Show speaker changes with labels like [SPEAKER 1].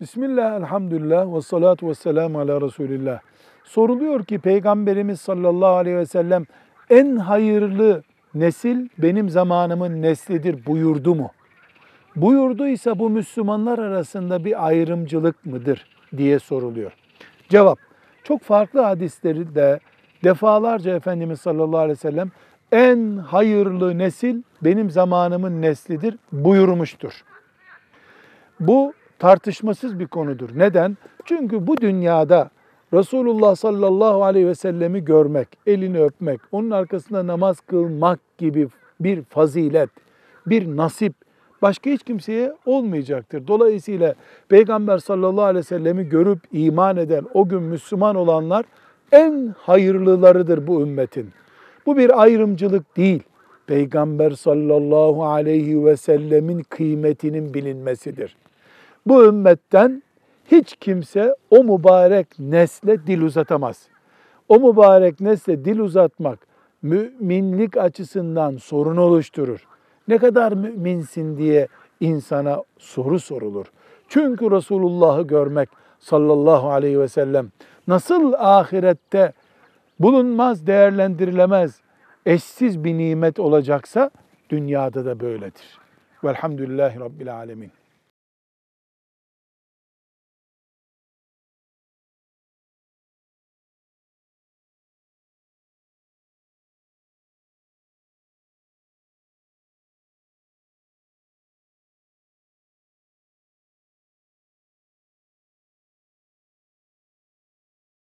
[SPEAKER 1] Bismillah, elhamdülillah ve salatu ve selamu ala Resulillah. Soruluyor ki Peygamberimiz sallallahu aleyhi ve sellem en hayırlı nesil benim zamanımın neslidir buyurdu mu? Buyurduysa bu Müslümanlar arasında bir ayrımcılık mıdır diye soruluyor. Cevap, çok farklı hadisleri de defalarca Efendimiz sallallahu aleyhi ve sellem en hayırlı nesil benim zamanımın neslidir buyurmuştur. Bu tartışmasız bir konudur. Neden? Çünkü bu dünyada Resulullah sallallahu aleyhi ve sellemi görmek, elini öpmek, onun arkasında namaz kılmak gibi bir fazilet, bir nasip başka hiç kimseye olmayacaktır. Dolayısıyla Peygamber sallallahu aleyhi ve sellemi görüp iman eden, o gün Müslüman olanlar en hayırlılarıdır bu ümmetin. Bu bir ayrımcılık değil. Peygamber sallallahu aleyhi ve sellemin kıymetinin bilinmesidir. Bu ümmetten hiç kimse o mübarek nesle dil uzatamaz. O mübarek nesle dil uzatmak müminlik açısından sorun oluşturur. Ne kadar müminsin diye insana soru sorulur. Çünkü Resulullah'ı görmek sallallahu aleyhi ve sellem nasıl ahirette bulunmaz, değerlendirilemez, eşsiz bir nimet olacaksa dünyada da böyledir. Velhamdülillahi Rabbil Alemin.